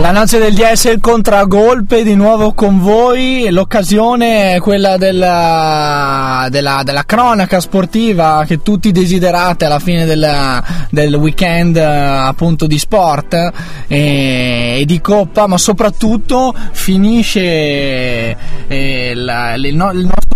La noce del DS il contragolpe di nuovo con voi, l'occasione è quella della, della, della cronaca sportiva che tutti desiderate alla fine della, del weekend appunto di sport e, e, di coppa, ma soprattutto finisce eh, la, il, il nostro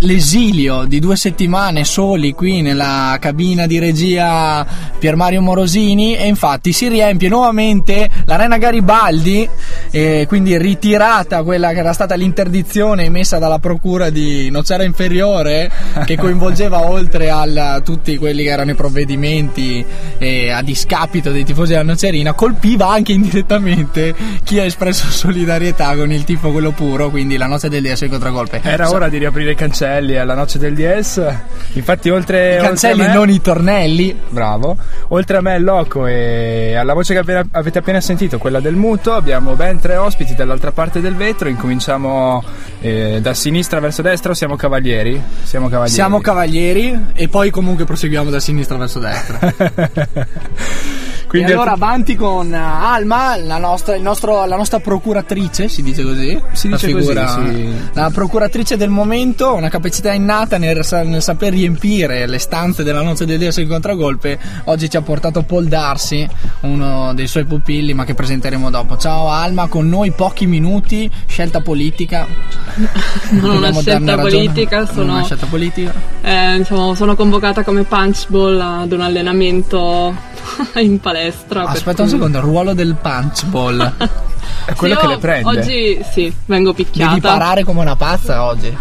l'esilio di due settimane soli qui nella cabina di regia Pier Mario Morosini e infatti si riempie nuovamente l'arena Garibaldi Aldi, e quindi ritirata quella che era stata l'interdizione emessa dalla procura di Nocera Inferiore che coinvolgeva oltre a tutti quelli che erano i provvedimenti eh, a discapito dei tifosi della Nocerina, colpiva anche indirettamente chi ha espresso solidarietà con il tifo quello puro, quindi la noce del DS il contragolpe. Era ora di riaprire i cancelli alla noce del DS. Infatti oltre i cancelli oltre me, non i tornelli. Bravo. Oltre a me Loco e alla voce che avete appena sentito, quella del Mu minuto, abbiamo ben tre ospiti dall'altra parte del vetro, incominciamo eh, da sinistra verso destra o siamo cavalieri? Siamo cavalieri. Siamo cavalieri e poi comunque proseguiamo da sinistra verso destra. Quindi e allora avanti con Alma, la nostra, nostro, la nostra, procuratrice, si dice così? Si dice figura, così, sì. La procuratrice del momento, una capacità innata nel, nel, saper riempire le stanze della noce del Dio sul contragolpe. Oggi ci ha portato Paul Darsi, uno dei suoi pupilli, ma che presenteremo dopo. Ciao Alma, con noi pochi minuti, scelta politica. non una scelta politica, sono, una scelta politica. Eh, diciamo, sono convocata come punchball ad un allenamento in palestra. Aspetta cui... un secondo, il ruolo del punchball. È quello sì, che le prende. Oggi sì, vengo picchiata. Devi parare come una pazza oggi.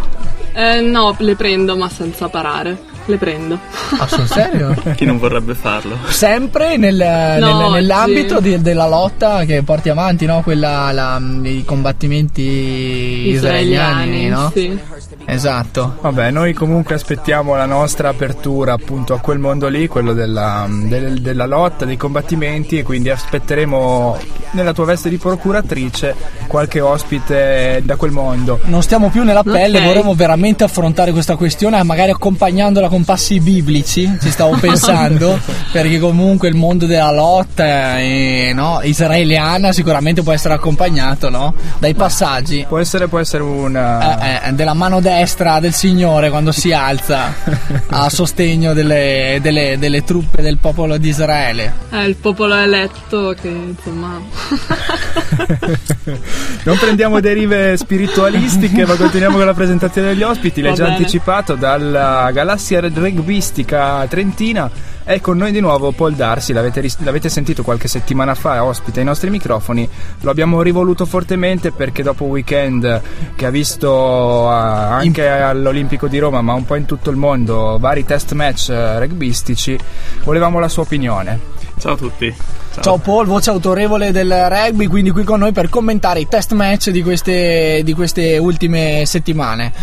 Eh, no, le prendo ma senza parare le prendo. Ah, sul serio? Chi non vorrebbe farlo? Sempre nel, no, nel, nell'ambito di, della lotta che porti avanti, no? Quella, la, i combattimenti israeliani, israeliani no? Sì. Esatto. Vabbè, noi comunque aspettiamo la nostra apertura appunto a quel mondo lì, quello della, del, della lotta, dei combattimenti e quindi aspetteremo nella tua veste di procuratrice qualche ospite da quel mondo. Non stiamo più nella pelle, okay. vorremmo veramente affrontare questa questione, magari accompagnandola con passi biblici, ci stavo pensando, perché comunque il mondo della lotta eh, no, israeliana sicuramente può essere accompagnato no, dai passaggi. Può essere, può essere una... Eh, eh, della mano destra del Signore quando si alza a sostegno delle, delle, delle truppe del popolo di Israele. È il popolo eletto che insomma... non prendiamo derive spiritualistiche, ma continuiamo con la presentazione degli ospiti. L'hai già bene. anticipato dalla galassia rugbistica trentina. È con noi di nuovo Paul Darsi, l'avete, l'avete, sentito qualche settimana fa, ospite ai nostri microfoni. Lo abbiamo rivoluto fortemente perché dopo un weekend che ha visto uh, anche all'Olimpico di Roma, ma un po' in tutto il mondo, vari test match uh, rugbistici, volevamo la sua opinione. Ciao a tutti. Ciao. Ciao. Paul, voce autorevole del rugby, quindi qui con noi per commentare i test match di queste, di queste ultime settimane.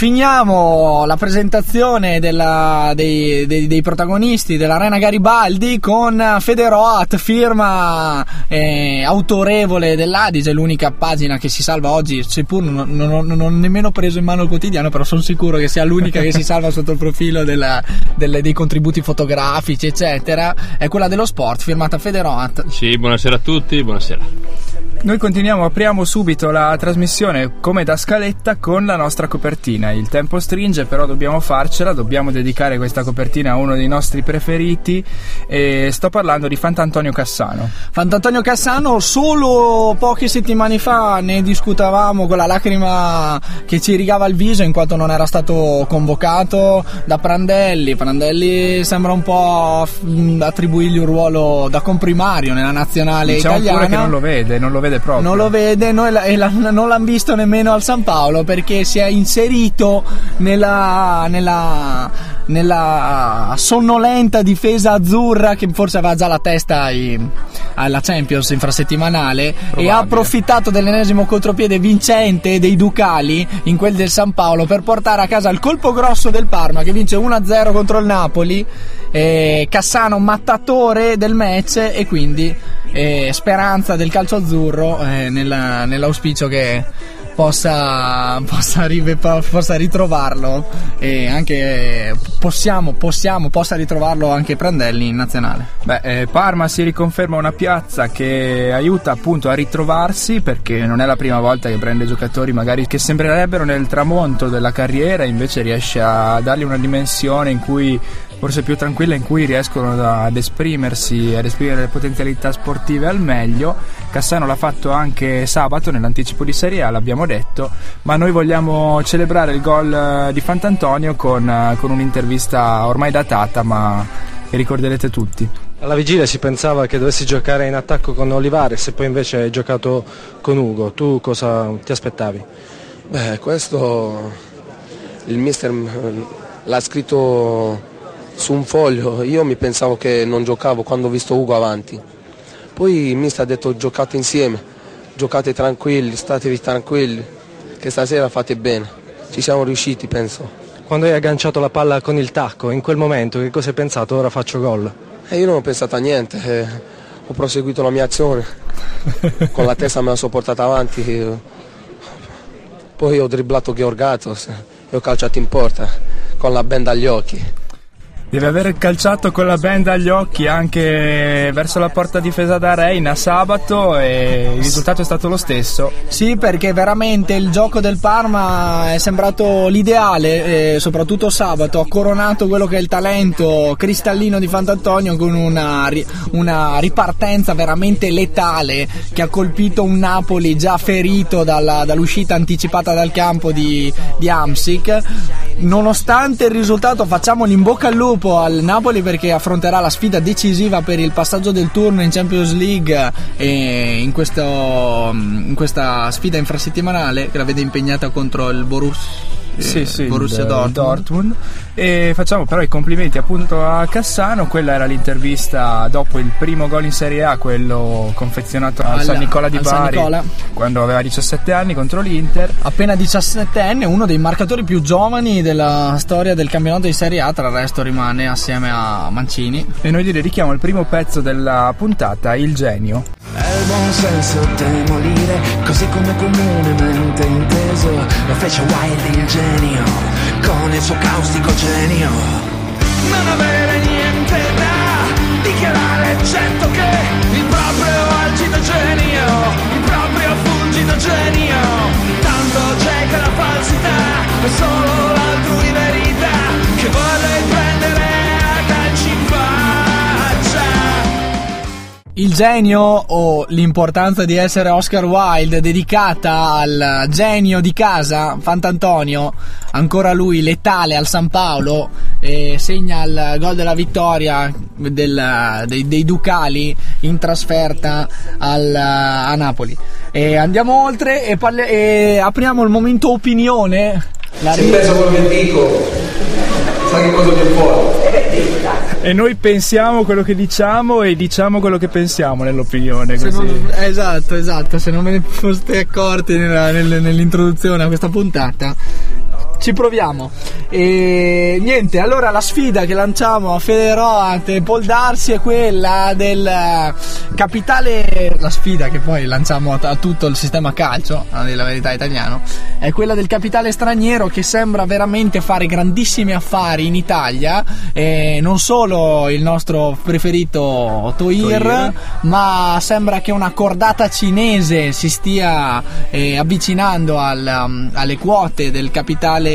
Finiamo la presentazione della, dei, dei, dei, protagonisti dell'Arena Garibaldi con Federoat, firma eh, autorevole dell'Adige, l'unica pagina che si salva oggi, seppur non, non, non, ho nemmeno preso in mano il quotidiano, però sono sicuro che sia l'unica che si salva sotto il profilo della, delle, dei contributi fotografici, eccetera, è quella dello sport, firmata Federoat. Sì, buonasera a tutti, buonasera. Noi continuiamo, apriamo subito la trasmissione come da scaletta con la nostra copertina. Il tempo stringe, però dobbiamo farcela, dobbiamo dedicare questa copertina a uno dei nostri preferiti e sto parlando di Fant'Antonio Cassano. Fant'Antonio Cassano, solo poche settimane fa ne discutavamo con la lacrima che ci rigava il viso in quanto non era stato convocato da Prandelli. Prandelli sembra un po' attribuirgli un ruolo da comprimario nella nazionale diciamo italiana. Pure che non lo vede, non lo vede vede proprio. Non lo vede non, e la, non l'hanno visto nemmeno al San Paolo perché si è inserito nella, nella, nella sonnolenta difesa azzurra che forse aveva già la testa ai, alla Champions infrasettimanale Probabile. e ha approfittato dell'ennesimo contropiede vincente dei Ducali in quel del San Paolo per portare a casa il colpo grosso del Parma che vince 1-0 contro il Napoli. Eh, Cassano mattatore del match e quindi eh, speranza del calcio azzurro eh, nella- nell'auspicio che possa, possa, possa ritrovarlo e anche possiamo, possiamo, possa ritrovarlo anche Prandelli in nazionale. Beh, eh, Parma si riconferma una piazza che aiuta appunto a ritrovarsi perché non è la prima volta che prende giocatori magari che sembrerebbero nel tramonto della carriera, invece riesce a dargli una dimensione in cui forse più tranquilla in cui riescono da- ad esprimersi, ad esprimere le potenzialità sportive al meglio. Cassano l'ha fatto anche sabato nell'anticipo di Serie A, l'abbiamo detto, ma noi vogliamo celebrare il gol eh, di Fantantonio con, eh, con un'intervista ormai datata, ma che ricorderete tutti. Alla vigilia si pensava che dovessi giocare in attacco con Olivares e poi invece hai giocato con Ugo. Tu cosa ti aspettavi? Beh, questo il mister mm, l'ha scritto su un foglio, io mi pensavo che non giocavo quando ho visto Ugo avanti. Poi il mister ha detto giocate insieme, giocate tranquilli, statevi tranquilli, che stasera fate bene. Ci siamo riusciti, penso. Quando hai agganciato la palla con il tacco, in quel momento che cosa hai pensato? Ora faccio gol. E io non ho pensato a niente, eh, ho proseguito la mia azione, con la testa me la sono portata avanti, eh. poi ho dribblato Georgatos e ho calciato in porta con la benda agli occhi. Deve aver calciato con la band agli occhi anche verso la porta difesa da Reina sabato e il risultato è stato lo stesso. Sì, perché veramente il gioco del Parma è sembrato l'ideale, soprattutto sabato, ha coronato quello che è il talento cristallino di Fantantonio con una, una ripartenza veramente letale che ha colpito un Napoli già ferito dalla- dall'uscita anticipata dal campo di, di Amsic. Nonostante il risultato facciamo in bocca al lupo al Napoli perché affronterà la sfida decisiva per il passaggio del turno in Champions League e in, questo- in questa sfida infrasettimanale che la vede impegnata contro il Borussia, Sì, sì, Borussia il Dortmund. Dortmund. E facciamo però i complimenti appunto a Cassano. Quella era l'intervista dopo il primo gol in Serie A, quello confezionato al Al- San Nicola di Bari Nicola. quando aveva 17 anni contro l'Inter. Appena 17enne, uno dei marcatori più giovani della storia del campionato di Serie A, tra il resto rimane assieme a Mancini. E noi gli dedichiamo il primo pezzo della puntata, Il genio. È il buon senso demolire, così come comunemente inteso, lo fece Wilde il genio, con il suo caustico genio. Non avere niente da dichiarare, certo che il proprio algido genio, il proprio fulgido genio, tanto c'è che la falsità è solo Il genio o l'importanza di essere Oscar Wilde dedicata al genio di casa, Fantantonio, ancora lui letale al San Paolo, segna il gol della vittoria del- dei, dei Ducali in trasferta al- a Napoli. E andiamo oltre e, parli- e apriamo il momento opinione. La ri- quello che dico, sai che cosa viene fuori. E noi pensiamo quello che diciamo e diciamo quello che pensiamo nell'opinione. Non- esatto, esatto, se non ve ne foste accorti nella- nel- nell'introduzione a questa puntata. Ci proviamo. E niente, allora la sfida che lanciamo a Federoat e Paul Darsi è quella del eh, capitale. La sfida che poi lanciamo a, a tutto il sistema calcio, a dire la verità italiano, è quella del capitale straniero che sembra veramente fare grandissimi affari in Italia. E non solo il nostro preferito Toir, Toir. ma sembra che una cordata cinese si stia eh, avvicinando al, um, alle quote del capitale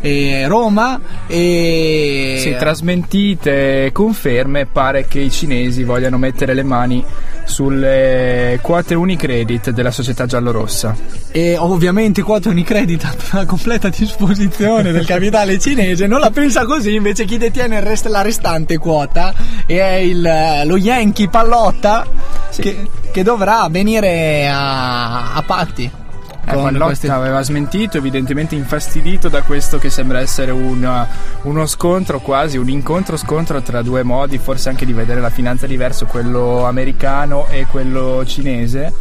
eh, Roma e Sì, tra smentite e conferme pare che i cinesi vogliano mettere le mani sulle quote Unicredit della società giallorossa. e ovviamente quote Unicredit a completa disposizione del capitale cinese non la pensa così invece chi detiene il rest- la restante quota è il, lo Yankee Pallotta che, che dovrà venire a, a patti Eh, Pallotta questi- aveva smentito, evidentemente infastidito da questo che sembra essere un- uno scontro quasi, un incontro-scontro tra due modi, forse anche di vedere la finanza diverso, quello americano e quello cinese.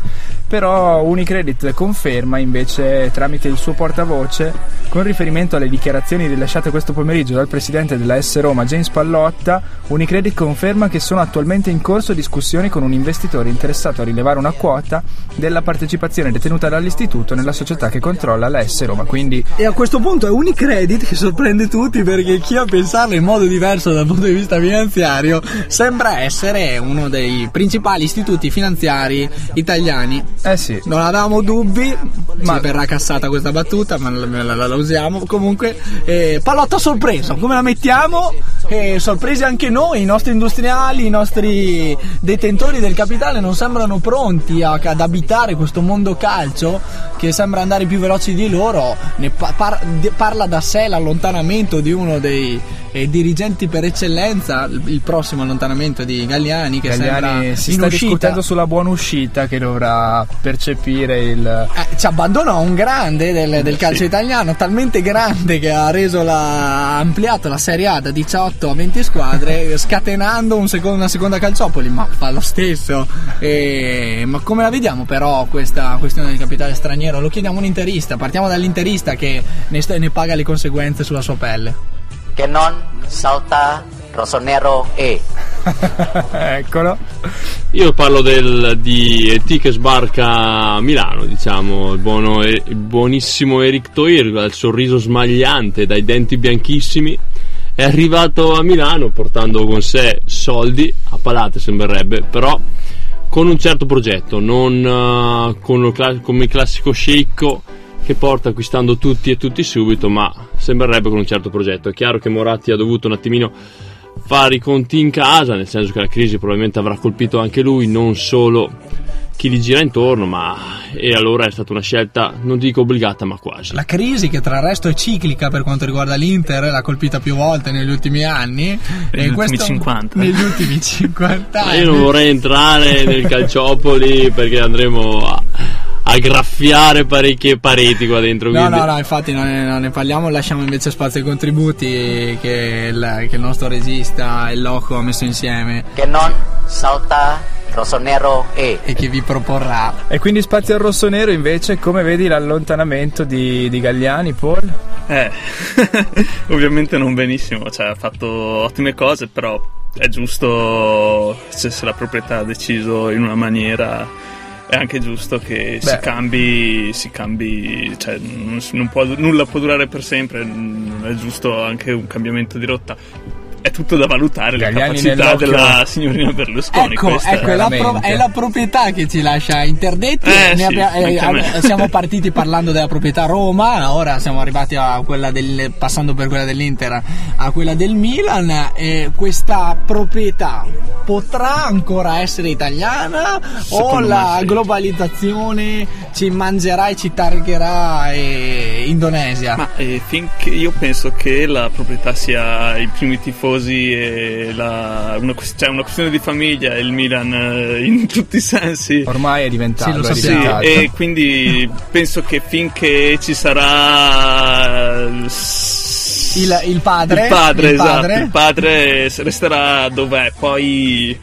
Però Unicredit conferma invece tramite il suo portavoce, con riferimento alle dichiarazioni rilasciate questo pomeriggio dal presidente della S Roma James Pallotta, Unicredit conferma che sono attualmente in corso discussioni con un investitore interessato a rilevare una quota della partecipazione detenuta dall'istituto nella società che controlla la S Roma. Quindi E a questo punto è Unicredit che sorprende tutti perché chi a pensarlo in modo diverso dal punto di vista finanziario sembra essere uno dei principali istituti finanziari italiani. Eh sì. Non avevamo dubbi, Ma- ma verrà cassata questa battuta, ma la, la- la- usiamo. Comunque, eh, pallotta sorpresa, come la mettiamo? Eh, sorpresi anche noi, i nostri industriali, i nostri detentori del capitale non sembrano pronti a- ad abitare questo mondo calcio che sembra andare più veloci di loro. Ne pa- par- de- parla da sé l'allontanamento di uno dei eh, dirigenti per eccellenza, il, prossimo allontanamento di Galliani che sembra Galliani si in sta uscita. discutendo sulla buona uscita che dovrà percepire il... Eh, ci abbandona un grande del, del calcio italiano, talmente grande che ha reso la, ha ampliato la Serie A da 18 a 20 squadre, scatenando un secondo- una seconda calciopoli, ma fa lo stesso. E- ma come la vediamo però questa questione del capitale straniero? Lo chiediamo a un interista, partiamo dall'interista che ne, ne paga le conseguenze sulla sua pelle. che non salta rossonero e Eccolo. Io parlo del, di ET che sbarca a Milano, diciamo, il, buono, il buonissimo Eric Toir, dal sorriso smagliante, dai denti bianchissimi, è arrivato a Milano portando con sé soldi, a palate sembrerebbe, però con un certo progetto, non eh, con lo cla- come il classico sceicco che porta acquistando tutti e tutti subito, ma sembrerebbe con un certo progetto. È chiaro che Moratti ha dovuto un attimino fare i conti in casa, nel senso che la crisi probabilmente avrà colpito anche lui, non solo chi gli gira intorno, ma e allora è stata una scelta, non dico obbligata, ma quasi. La crisi, che tra il resto è ciclica per quanto riguarda l'Inter, l'ha colpita più volte negli ultimi anni. Negli ultimi 50. Negli ultimi 50 Ma anni. io non vorrei entrare nel calciopoli perché andremo a, a graffiare parecchie pareti qua dentro. No, quindi- no, no, infatti non ne, non ne parliamo, lasciamo invece spazio ai contributi che il, che il nostro regista, il Loco, ha messo insieme che non salta rossonero e e che vi proporrà. E quindi spazio al rosso-nero invece, come vedi l'allontanamento di, di Galliani, Paul? Eh, ovviamente non benissimo, cioè ha fatto ottime cose, però è giusto se, se la proprietà ha deciso in una maniera è anche giusto che si Beh. cambi, si cambi, cioè non, si- non può- nulla può durare per sempre, mm, è giusto anche un cambiamento di rotta. È tutto da valutare, le Galliani capacità della signorina Berlusconi. Ecco, ecco, è la, pro- è la proprietà che ci lascia interdetti. Eh, Ne sì, abbia- eh, siamo partiti parlando della proprietà Roma, ora siamo arrivati a quella del, passando per quella dell'Inter a quella del Milan. E questa proprietà potrà ancora essere italiana o Secondo la me sì. globalizzazione ci mangerà e ci targherà eh, Indonesia? Ma eh, finché io penso che la proprietà sia i primi tifosi e la, una, cioè una questione di famiglia e il Milan eh, in tutti i sensi. Ormai è diventato. Sì, lo è Sì, e quindi penso che finché ci sarà Il, il padre, il padre, il esatto, padre. il padre resterà dov'è, poi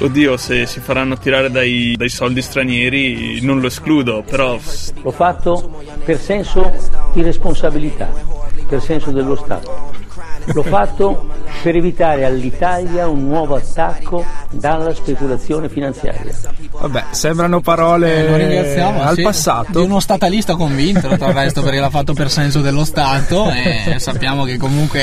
oddio se si faranno tirare dai, dai soldi stranieri non lo escludo, però L'ho fatto per senso di responsabilità, per senso dello Stato. L'ho fatto per evitare all'Italia un nuovo attacco dalla speculazione finanziaria. Vabbè, sembrano parole Eh, al sì, passato. di uno statalista convinto tra il resto perché l'ha fatto per senso dello Stato e sappiamo che comunque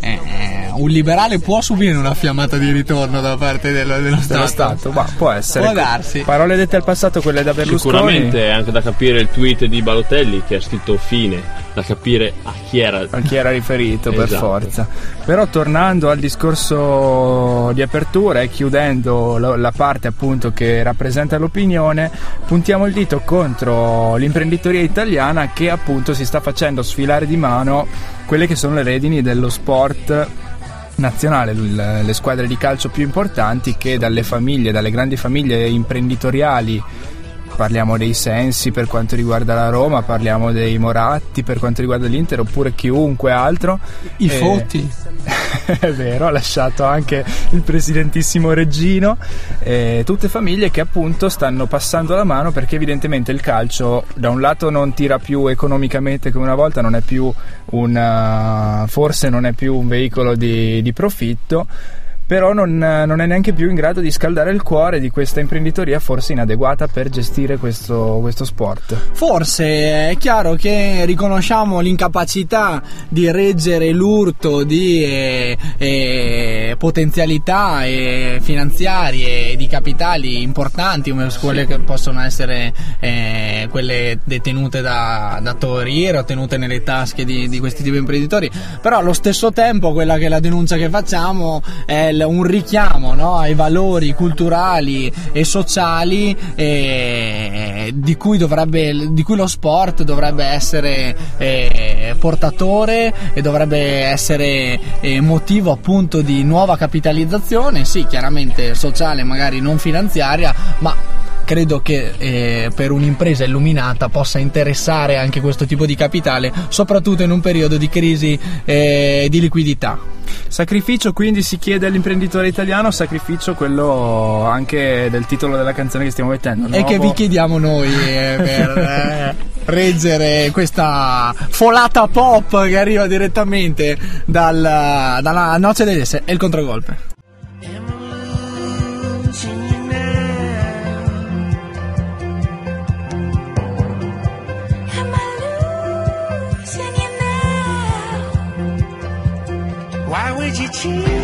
eh, eh, un liberale può subire una fiammata di ritorno da parte dello, dello Stato, dello Stato, ma può essere. Può darsi. Parole dette al passato, quelle da Berlusconi. Sicuramente è anche da capire il tweet di Balotelli che ha scritto fine, da capire a chi era. a chi era riferito per Esatto. forza. Però tornando al discorso di apertura e chiudendo la parte appunto che rappresenta l'opinione, puntiamo il dito contro l'imprenditoria italiana che appunto si sta facendo sfilare di mano quelle che sono le redini dello sport nazionale, le squadre di calcio più importanti che dalle famiglie, dalle grandi famiglie imprenditoriali parliamo dei Sensi per quanto riguarda la Roma, parliamo dei Moratti per quanto riguarda l'Inter oppure chiunque altro. I e... Fotti. è vero, ha lasciato anche il presidentissimo Reggino, eh, tutte famiglie che appunto stanno passando la mano perché evidentemente il calcio da un lato non tira più economicamente come una volta, non è più una, forse non è più un veicolo di, di profitto però non, non, è neanche più in grado di scaldare il cuore di questa imprenditoria forse inadeguata per gestire questo, questo sport. Forse è chiaro che riconosciamo l'incapacità di reggere l'urto di eh, eh, potenzialità eh, finanziarie e di capitali importanti come quelle che possono essere eh, quelle detenute da, da Torire o tenute nelle tasche di, di questi tipi di imprenditori, però allo stesso tempo quella che è la denuncia che facciamo è un richiamo no, ai valori culturali e sociali eh, di, cui dovrebbe, di, cui lo sport dovrebbe essere eh, portatore e dovrebbe essere eh, motivo appunto di nuova capitalizzazione, sì chiaramente sociale, magari non finanziaria, ma credo che eh, per un'impresa illuminata possa interessare anche questo tipo di capitale, soprattutto in un periodo di crisi eh, di liquidità. Sacrificio quindi si chiede all'imprenditore italiano, sacrificio quello anche del titolo della canzone che stiamo mettendo. Nuovo... E che vi chiediamo noi eh, per eh, reggere questa folata pop che arriva direttamente dal, dalla Noce Esse e il controgolpe. cheese.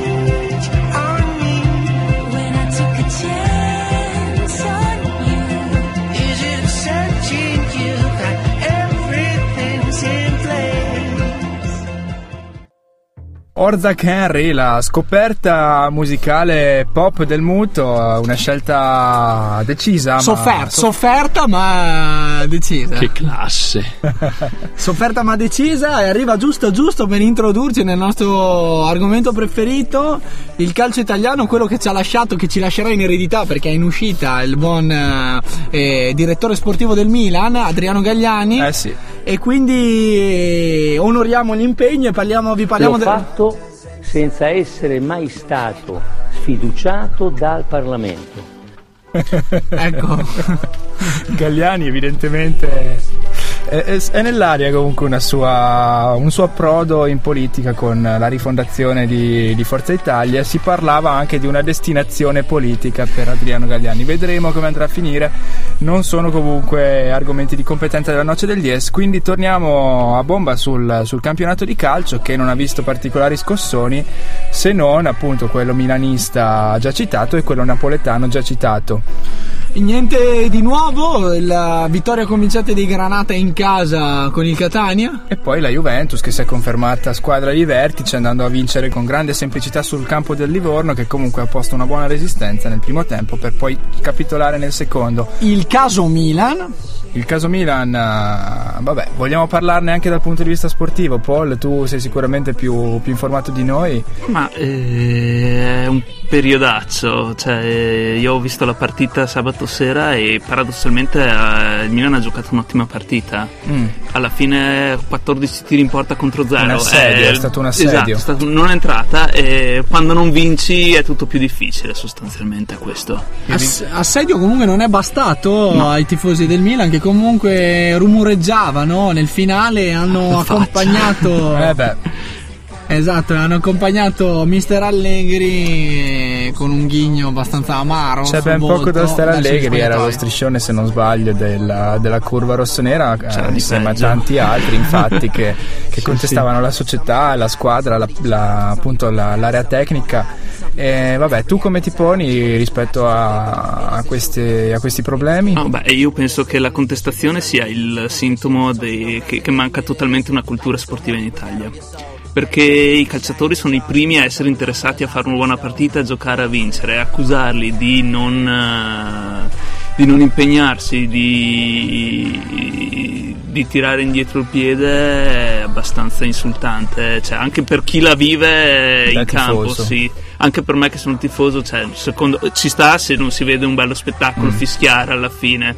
Orzak Henry, la scoperta musicale pop del muto, una scelta decisa. Sofferta, ma... sofferta ma decisa. Che classe. sofferta ma decisa e arriva giusto giusto per introdurci nel nostro argomento preferito, il calcio italiano, quello che ci ha lasciato, che ci lascerà in eredità perché è in uscita il buon eh, direttore sportivo del Milan, Adriano Gagliani. Eh sì. E quindi eh, onoriamo l'impegno e parliamo, vi parliamo del... fatto senza essere mai stato sfiduciato dal Parlamento. ecco. Galliani evidentemente è, è, è nell'aria comunque sua, un suo approdo in politica con la rifondazione di, di, Forza Italia. Si parlava anche di una destinazione politica per Adriano Galliani. Vedremo come andrà a finire. Non sono comunque argomenti di competenza della Noce del Dies. Quindi torniamo a bomba sul, sul campionato di calcio che non ha visto particolari scossoni se non appunto quello milanista già citato e quello napoletano già citato. Niente di nuovo, la vittoria convincente dei Granata in casa con il Catania. E poi la Juventus che si è confermata squadra di vertice andando a vincere con grande semplicità sul campo del Livorno che comunque ha posto una buona resistenza nel primo tempo per poi capitolare nel secondo. Il caso Milan il caso Milan, uh, vabbè, vogliamo parlarne anche dal punto di vista sportivo. Paul, tu sei sicuramente più, più informato di noi. Ma eh, è un periodaccio. Cioè, io ho visto la partita sabato sera e paradossalmente eh, il Milan ha giocato un'ottima partita. Mm. Alla fine 14 tiri in porta contro 0. Un assedio, è, è stato un assedio. Esatto, è stato, non è entrata e quando non vinci è tutto più difficile sostanzialmente questo. Ass- assedio comunque non è bastato no. ai tifosi del Milan che comunque rumoreggiavano nel finale hanno accompagnato eh beh. Esatto, hanno accompagnato Mister Allegri con un ghigno abbastanza amaro. C'è ben poco da stare Allegri, era lo striscione se non sbaglio della, della curva rossonera, eh, insieme a tanti altri infatti che, che sì, contestavano sì. la società, la squadra, la, la, appunto la, l'area tecnica. E vabbè, tu come ti poni rispetto a, a, questi, a questi, problemi? No, beh, io penso che la contestazione sia il sintomo dei, che, che manca totalmente una cultura sportiva in Italia perché i calciatori sono i primi a essere interessati a fare una buona partita, a giocare, a vincere, accusarli di non, uh, di non impegnarsi, di, di, tirare indietro il piede è abbastanza insultante, cioè, anche per chi la vive in campo, sì. Anche per me che sono tifoso, cioè, secondo, ci sta se non si vede un bello spettacolo mm. fischiare alla fine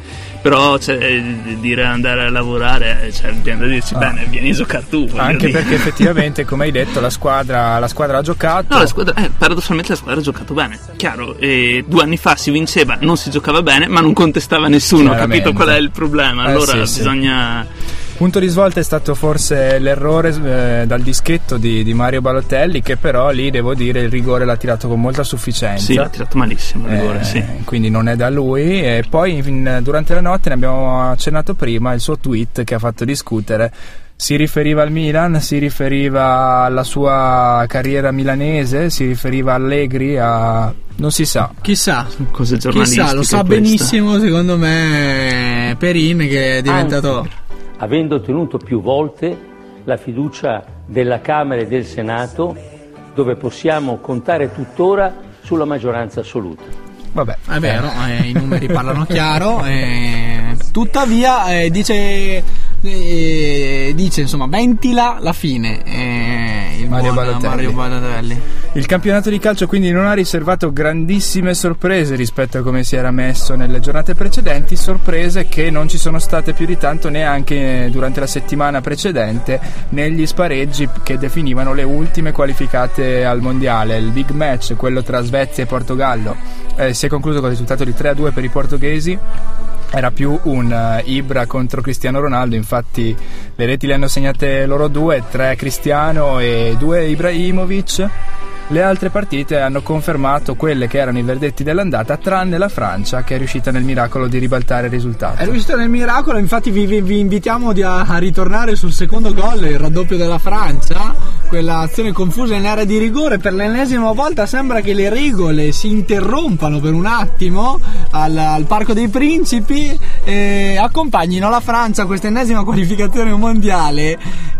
però cioè, dire andare a lavorare, cioè, viene da dirci Ah. bene, vieni a giocare tu. Anche dire. perché effettivamente, come hai detto, la squadra, la squadra ha giocato. No, la squadra, eh, paradossalmente la squadra ha giocato bene, chiaro, e due anni fa si vinceva, non si giocava bene, ma non contestava nessuno, Chiaramente. capito qual è il problema? Eh, Allora sì, sì. bisogna... Punto di svolta è stato forse l'errore eh, dal dischetto di, di Mario Balotelli, che però lì devo dire il rigore l'ha tirato con molta sufficienza. Sì, l'ha tirato malissimo il rigore, Eh, sì. Quindi non è da lui. E poi in- durante la notte ne abbiamo accennato prima il suo tweet che ha fatto discutere. Si riferiva al Milan, si riferiva alla sua carriera milanese, si riferiva a Allegri, a... non si sa. Chissà, Cose chissà, lo sa benissimo secondo me Perin che è diventato... Anzi, avendo ottenuto più volte la fiducia della Camera e del Senato, dove possiamo contare tuttora sulla maggioranza assoluta. Vabbè, È vero, eh, i numeri parlano chiaro. eh, tuttavia, eh, dice, eh, dice insomma, ventila la fine. eh, il Mario buon Balotelli. Mario Balotelli. Il campionato di calcio quindi non ha riservato grandissime sorprese rispetto a come si era messo nelle giornate precedenti, sorprese che non ci sono state più di tanto neanche durante la settimana precedente negli spareggi che definivano le ultime qualificate al mondiale. Il big match, quello tra Svezia e Portogallo, eh, si è concluso con il risultato di 3-2 per i portoghesi era più un eh, Ibra contro Cristiano Ronaldo, infatti le reti le hanno segnate loro due, tre Cristiano e due Ibrahimovic. Le altre partite hanno confermato quelle che erano i verdetti dell'andata, tranne la Francia che è riuscita nel miracolo di ribaltare il risultato. È riuscito nel miracolo, infatti vi, vi- vi invitiamo a, a ritornare sul secondo gol, il raddoppio della Francia, quella azione confusa in area di rigore, per l'ennesima volta sembra che le regole si interrompano per un attimo al, al Parco dei Principi e accompagnino la Francia a questa ennesima qualificazione mondiale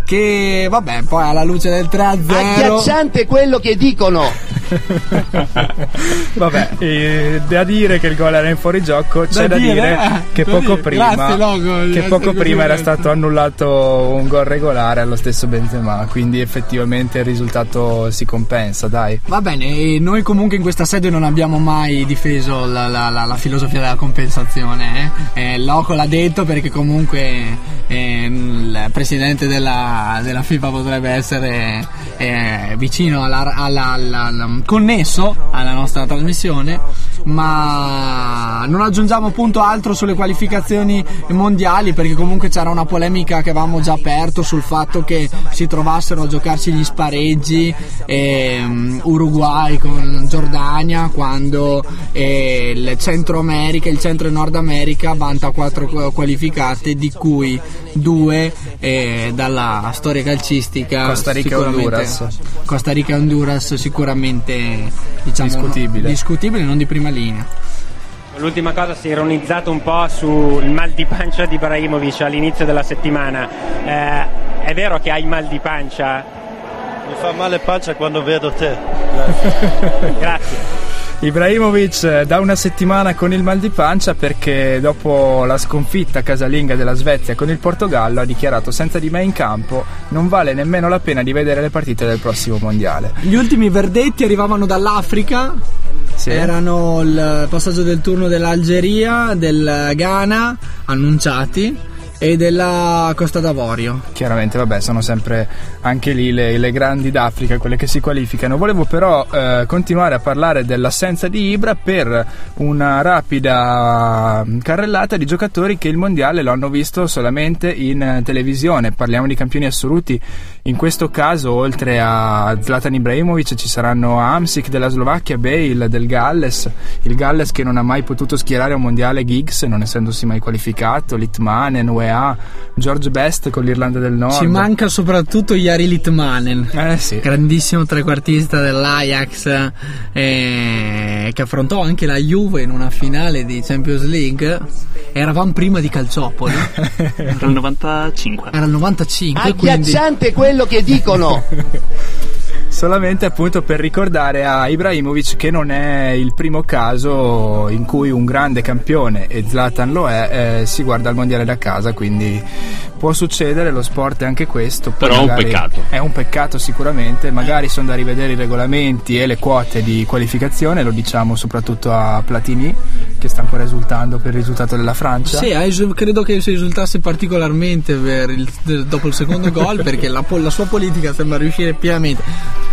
che vabbè poi alla luce del 3-0 Agghiacciante quello che dicono. Vabbè, eh, da dire che il gol era in fuorigioco, c'è da, Da dire, dire, eh, che da poco dire. prima, Grazie, Logo, che poco prima era stato annullato un gol regolare allo stesso Benzema, quindi effettivamente il risultato si compensa, dai. Va bene, e noi comunque in questa sede non abbiamo mai difeso la, la- la- la filosofia della compensazione. Eh? Eh, Loco l'ha detto perché comunque eh, il presidente della, della FIFA potrebbe essere eh, vicino alla- alla- alla- connesso alla nostra trasmissione, ma non aggiungiamo appunto altro sulle qualificazioni mondiali perché comunque c'era una polemica che avevamo già aperto sul fatto che si trovassero a giocarsi gli spareggi ehm, Uruguay con Giordania quando eh, il Centro America, il Centro e Nord America vanta quattro qu- qualificate di cui due eh, dalla storia calcistica Costa Rica e Honduras. Costa Rica e Honduras sicuramente diciamo, Discutibile. discutibile non di prima linea L'ultima cosa si è ironizzato un po' sul mal di pancia di Ibrahimovic all'inizio della settimana. Eh, è vero che hai mal di pancia? Mi fa male pancia quando vedo te. Grazie. Ibrahimovic eh, da una settimana con il mal di pancia perché dopo la sconfitta casalinga della Svezia con il Portogallo ha dichiarato senza di me in campo non vale nemmeno la pena di vedere le partite del prossimo mondiale. Gli ultimi verdetti arrivavano dall'Africa, Sì. erano il passaggio del turno dell'Algeria, del Ghana annunciati e della Costa d'Avorio. Chiaramente, vabbè, sono sempre anche lì le, le grandi d'Africa, quelle che si qualificano. Volevo però eh, continuare a parlare dell'assenza di Ibra per una rapida mm, carrellata di giocatori che il mondiale lo hanno visto solamente in eh, televisione. Parliamo di campioni assoluti. In questo caso, oltre a Zlatan Ibrahimovic, ci saranno Amsic della Slovacchia, Bale del Galles, il Galles che non ha mai potuto schierare un mondiale Giggs, non essendosi mai qualificato, Litmanen, UEA, George Best con l'Irlanda del Nord. Ci manca soprattutto Jari Litmanen, Eh sì. grandissimo trequartista dell'Ajax eh, che affrontò anche la Juve in una finale di Champions League. Eravamo prima di Calciopoli, Era il 95. era il 95. quindi... Agghiacciante quello che dicono. solamente appunto per ricordare a Ibrahimovic che non è il primo caso in cui un grande campione, e Zlatan lo è, eh, si guarda al mondiale da casa, quindi può succedere, lo sport è anche questo. Però è un peccato. È un peccato sicuramente, magari sono da rivedere i regolamenti e le quote di qualificazione, lo diciamo soprattutto a Platini che sta ancora esultando per il risultato della Francia. Sì, credo che si esultasse particolarmente il, dopo il secondo gol perché la, la, sua politica sembra riuscire pienamente.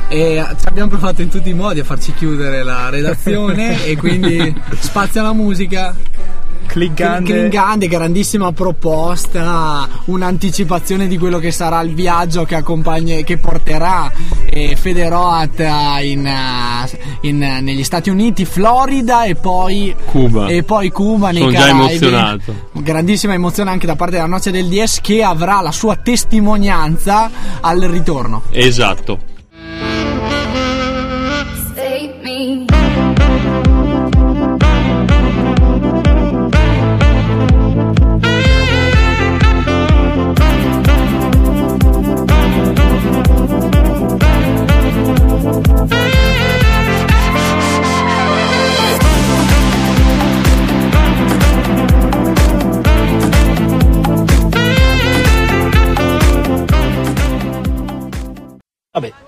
E ci abbiamo provato in tutti i modi a farci chiudere la redazione e quindi spazio alla musica Klingande. Klingande, grandissima proposta, un'anticipazione di quello che sarà il viaggio che, che porterà eh, Federoat in, eh, in, negli Stati Uniti, Florida e poi Cuba. E poi Cuba nei Sono Caraibi. già emozionato. Grandissima emozione anche da parte della Noce del DS che avrà la sua testimonianza al ritorno. Esatto.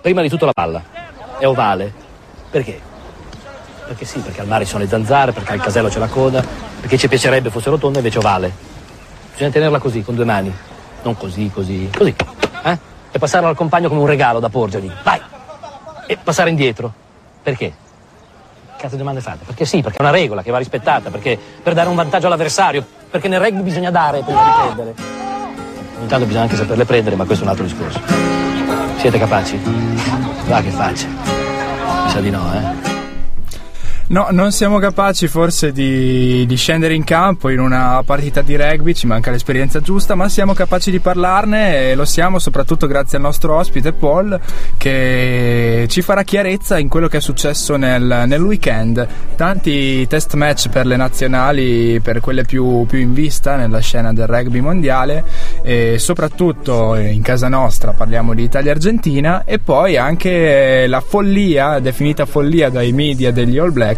Prima di tutto la palla. È ovale. Perché? Perché sì, perché al mare ci sono le zanzare, perché al casello c'è la coda, perché ci piacerebbe fosse rotonda invece ovale. Bisogna tenerla così, con due mani. Non così, così, così. Eh? E passarla al compagno come un regalo da porgergli. Vai! E passare indietro. Perché? Cazzo di domande fate? Perché sì, perché è una regola che va rispettata, perché per dare un vantaggio all'avversario, perché nel rugby bisogna dare prima di prendere. Ogni bisogna anche saperle prendere, ma questo è un altro discorso. Siete capaci? Va che faccia. Mi sa di no, eh? No, non siamo capaci forse di, di, scendere in campo in una partita di rugby, ci manca l'esperienza giusta, ma siamo capaci di parlarne e lo siamo soprattutto grazie al nostro ospite Paul che ci farà chiarezza in quello che è successo nel, nel weekend. Tanti test match per le nazionali, per quelle più, più in vista nella scena del rugby mondiale e soprattutto in casa nostra parliamo di Italia-Argentina e poi anche la follia, definita follia dai media degli All Blacks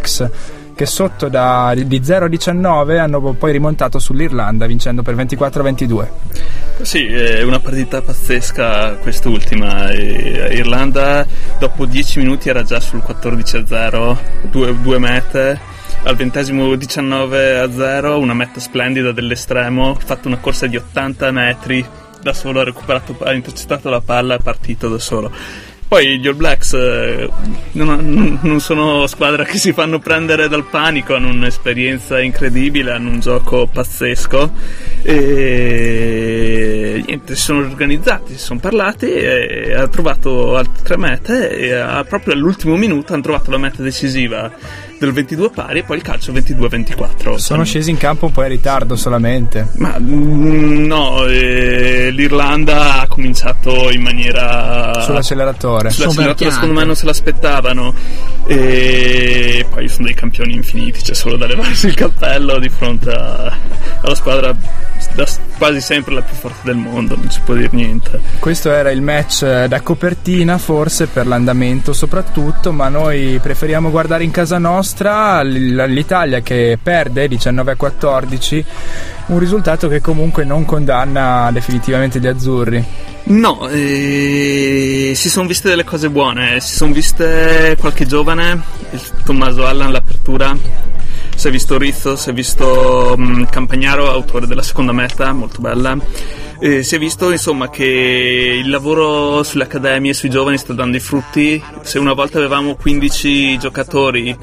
che sotto da, di 0 a 19 hanno poi rimontato sull'Irlanda vincendo per 24-22. Sì, è una partita pazzesca quest'ultima. Irlanda dopo 10 minuti era già sul 14-0, due, due mete al ventesimo 19 a 0, una meta splendida dell'estremo, ha fatto una corsa di 80 metri da solo, ha recuperato, ha intercettato la palla e è partito da solo. Poi gli All Blacks eh, non, non, sono squadra che si fanno prendere dal panico, hanno un'esperienza incredibile, hanno un gioco pazzesco. E niente, si sono organizzati, si sono parlati e ha trovato altre mete e a, proprio all'ultimo minuto hanno trovato la meta decisiva del 22 pari e poi il calcio 22-24. Sono scesi in campo un po' in ritardo solamente. Ma mm, no, eh, l'Irlanda ha cominciato in maniera... Sull'acceleratore. Sull'acceleratore secondo me non se l'aspettavano e poi sono dei campioni infiniti, c'è solo da levarsi il cappello di fronte a, alla squadra da quasi sempre la più forte del mondo, non si può dire niente. Questo era il match eh, da copertina forse per l'andamento soprattutto, ma noi preferiamo guardare in casa nostra l'Italia che perde 19 a 14, un risultato che comunque non condanna definitivamente gli azzurri. No, eh, si sono viste delle cose buone, si sono viste qualche giovane, il Tommaso Allan l'apertura si è visto Rizzo, si è visto um, Campagnaro, autore della seconda meta, molto bella. Eh, si è visto insomma che il lavoro sulle accademie, sui giovani sta dando i frutti. Se una volta avevamo 15 giocatori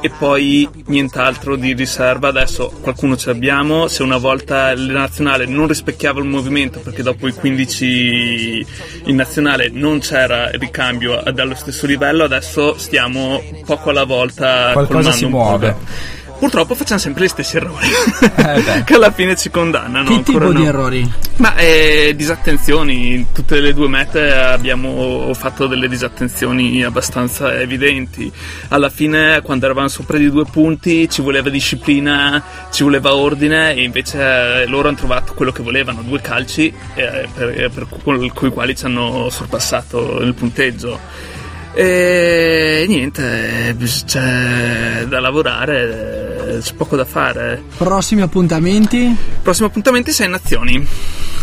e poi nient'altro di riserva, adesso qualcuno ce l'abbiamo. Se una volta il nazionale non rispecchiava il movimento perché dopo i 15 in nazionale non c'era ricambio allo stesso livello, adesso stiamo poco alla volta. Qualcosa si muove. Purtroppo facciamo sempre gli stessi errori eh che alla fine ci condannano. Che tipo no. di errori? Ma eh, disattenzioni, tutte le due mete abbiamo fatto delle disattenzioni abbastanza evidenti. Alla fine, quando eravamo sopra di due punti, ci voleva disciplina, ci voleva ordine, e invece loro hanno trovato quello che volevano: due calci eh, per, per, con i quali ci hanno sorpassato il punteggio E niente, c'è da lavorare, c'è poco da fare. Prossimi appuntamenti? Prossimo appuntamento Sei Nazioni.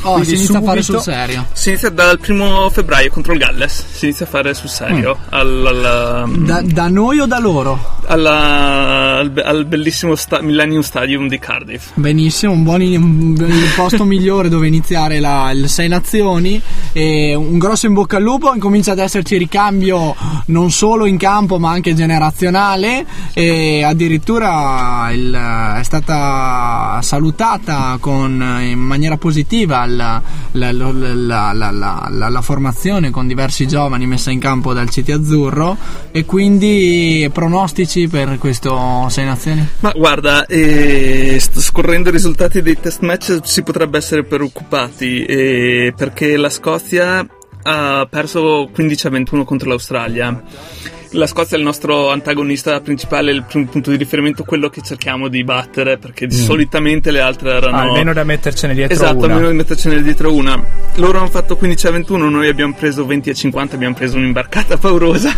Oh, Quindi si inizia a fare subito- sul serio. Si inizia dal primo febbraio contro il Galles, si inizia a fare sul serio. Al, al- Mm. Da, da noi o da loro? alla- al, al bellissimo sta- Millennium Stadium di Cardiff. Benissimo, un buon un- il posto migliore dove iniziare la, il Sei Nazioni. E un grosso in bocca al lupo. Incomincia ad esserci ricambio non solo in campo ma anche generazionale. E addirittura il- è stata salutata con, in maniera positiva la, la- la- la- formazione con diversi giovani messa in campo dal City Azzurro. E quindi pronostici per questo Sei Nazioni? Ma guarda, eh, scorrendo i risultati dei test match si potrebbe essere preoccupati eh, perché la Scozia ha perso 15 a 21 contro l'Australia. La Scozia è il nostro antagonista principale, il primo punto di riferimento, quello che cerchiamo di battere perché Mm. solitamente le altre erano Almeno da mettercene dietro Esatto, una. almeno di mettercene dietro una. Loro hanno fatto 15 a 21, noi abbiamo preso 20 a 50, abbiamo preso un'imbarcata paurosa.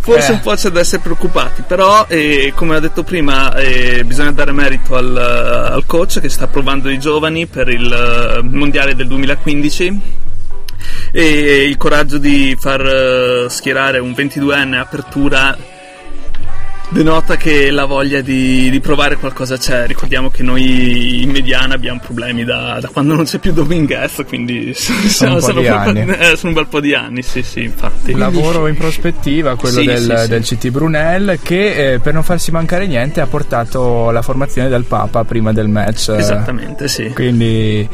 Forse Eh. un po' c'è da essere preoccupati, però eh, come ho detto prima eh, bisogna dare merito al, al coach che sta provando i giovani per il eh, mondiale del 2015 e il coraggio di far eh, schierare un 22enne apertura denota che la voglia di, di provare qualcosa c'è. Ricordiamo che noi in mediana abbiamo problemi da, da quando non c'è più Dominguez, quindi Sono un po' di un po' anni. eh, sono un bel po' di anni, sì, sì, infatti. Lavoro in prospettiva, quello Sì, del, sì, sì. del CT Brunel, che eh, per non farsi mancare niente ha portato la formazione del Papa prima del match. Esattamente, sì. Quindi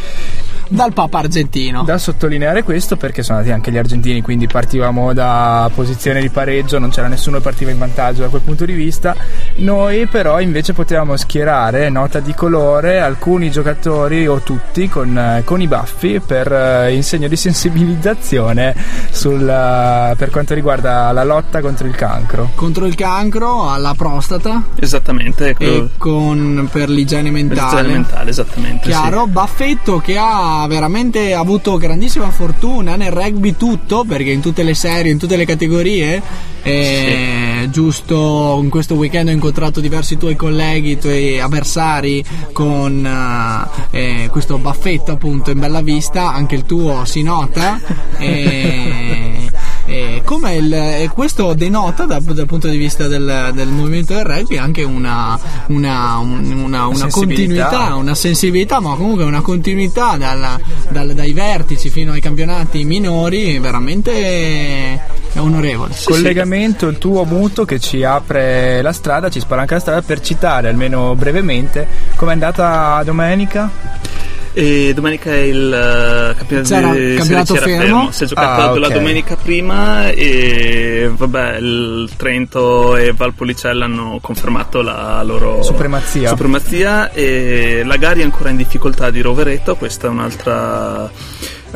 Dal Papa argentino. Da sottolineare questo perché sono andati anche gli argentini, quindi partivamo da posizione di pareggio, non c'era nessuno che partiva in vantaggio da quel punto di vista. Noi però invece potevamo schierare, nota di colore, alcuni giocatori o tutti con, con i baffi per eh, in segno di sensibilizzazione sul, eh, per quanto riguarda la lotta contro il cancro. Contro il cancro, alla prostata Esattamente, ecco. e con, per l'igiene mentale. L'igiene mentale, esattamente. Chiaro, Baffetto che ha veramente avuto grandissima fortuna nel rugby tutto, perché in tutte le serie, in tutte le categorie, e giusto in questo weekend ho incontrato diversi tuoi colleghi, i tuoi avversari con eh, eh, questo Baffetto appunto in bella vista, anche il tuo si nota. E, e come il, e questo denota da- dal punto di vista del, del movimento del rugby anche una, una, un- una, una continuità, una sensibilità, ma comunque una continuità dalla- dal- dai vertici fino ai campionati minori veramente onorevole. Collegamento il tuo muto che ci apre la strada, ci spalanca la strada per citare almeno brevemente com'è andata domenica. E domenica è il eh, campionato C'era di campionato era fermo? Si è giocato Ah, la ok. domenica prima e vabbè, il Trento e Valpolicella hanno confermato la loro Supremazia. supremazia e la Gari è ancora in difficoltà di Rovereto, questa è un'altra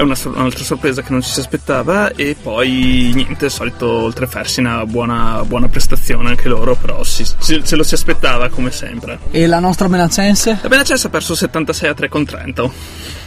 è una un'altra sorpresa che non ci si aspettava e poi niente, il solito oltre Fersina buona, buona prestazione anche loro, però si- si- se lo si aspettava come sempre. E la nostra Benacense? La Benacense ha perso 76 a 3 con Trento.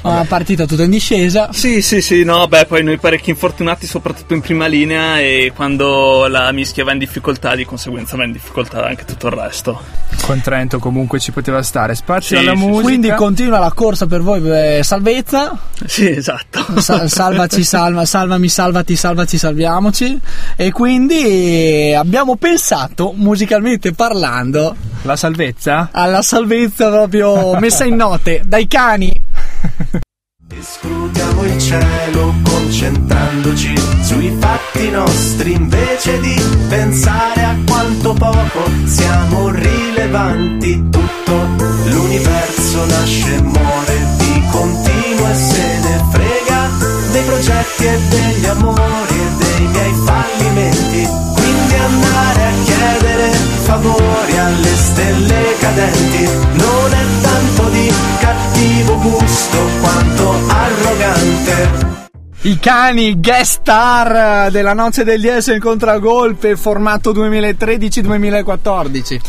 Una partita tutta in discesa. Sì, sì, sì, no, beh, poi noi parecchi infortunati, soprattutto in prima linea, e quando la mischia va in difficoltà, di conseguenza va in difficoltà anche tutto il resto. Con Trento comunque ci poteva stare. Spazio Sì, alla sì, musica. Quindi continua la corsa per voi, eh, salvezza. Sì, esatto. Sa- salvaci, salva, salvami, salvati, salvaci, salviamoci. E quindi abbiamo pensato, musicalmente parlando, La salvezza? alla salvezza proprio messa in note dai cani. Scrutiamo il cielo concentrandoci sui fatti nostri invece di pensare a quanto poco siamo rilevanti. Tutto l'universo nasce e muore di continuo e se ne frega dei progetti e degli amori e dei miei fallimenti. Quindi andare a chiedere favori alle stelle cadenti non è tanto di cattivo gusto quanto arrogante. I cani guest star della noce del DS in contragolpe formato 2013-2014.